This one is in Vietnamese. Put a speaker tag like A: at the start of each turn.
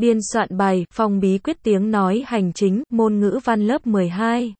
A: Biên soạn bài, phong bí quyết tiếng nói hành chính, môn ngữ văn lớp 12.